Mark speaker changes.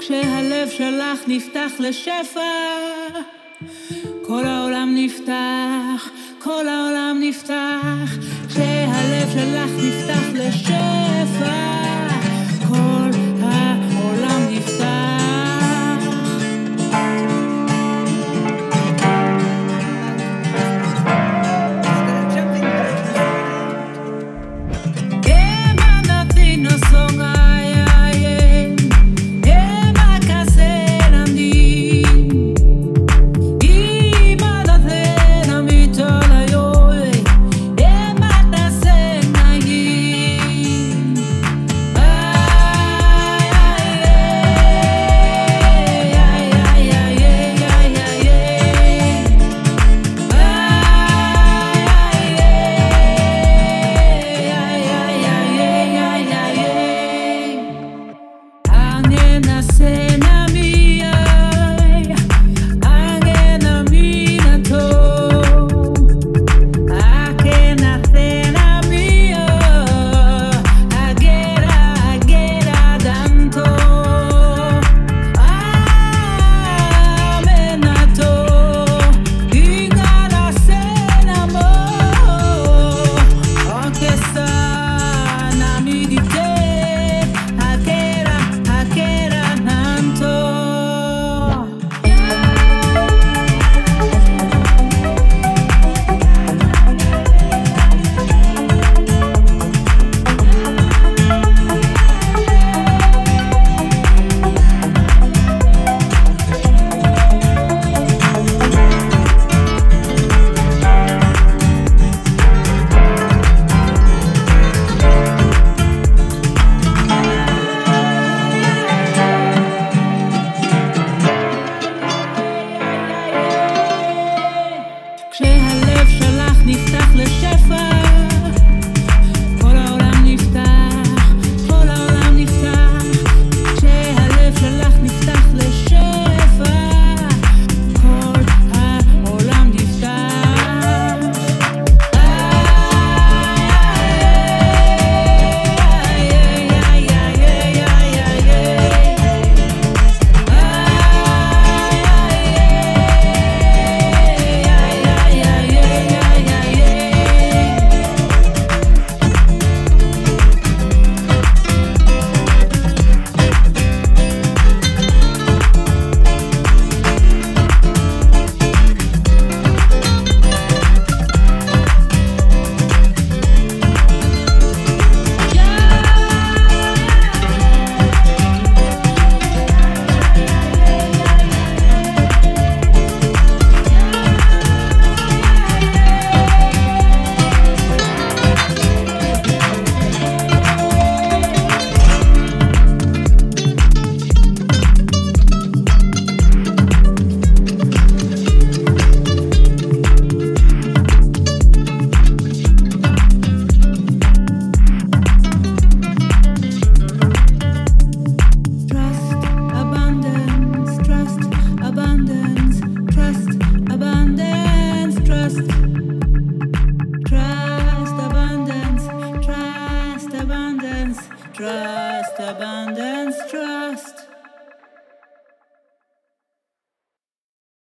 Speaker 1: כשהלב שלך נפתח לשפע, כל העולם נפתח, כל העולם נפתח, כשהלב שלך נפתח לשפע. trust, abundance, trust.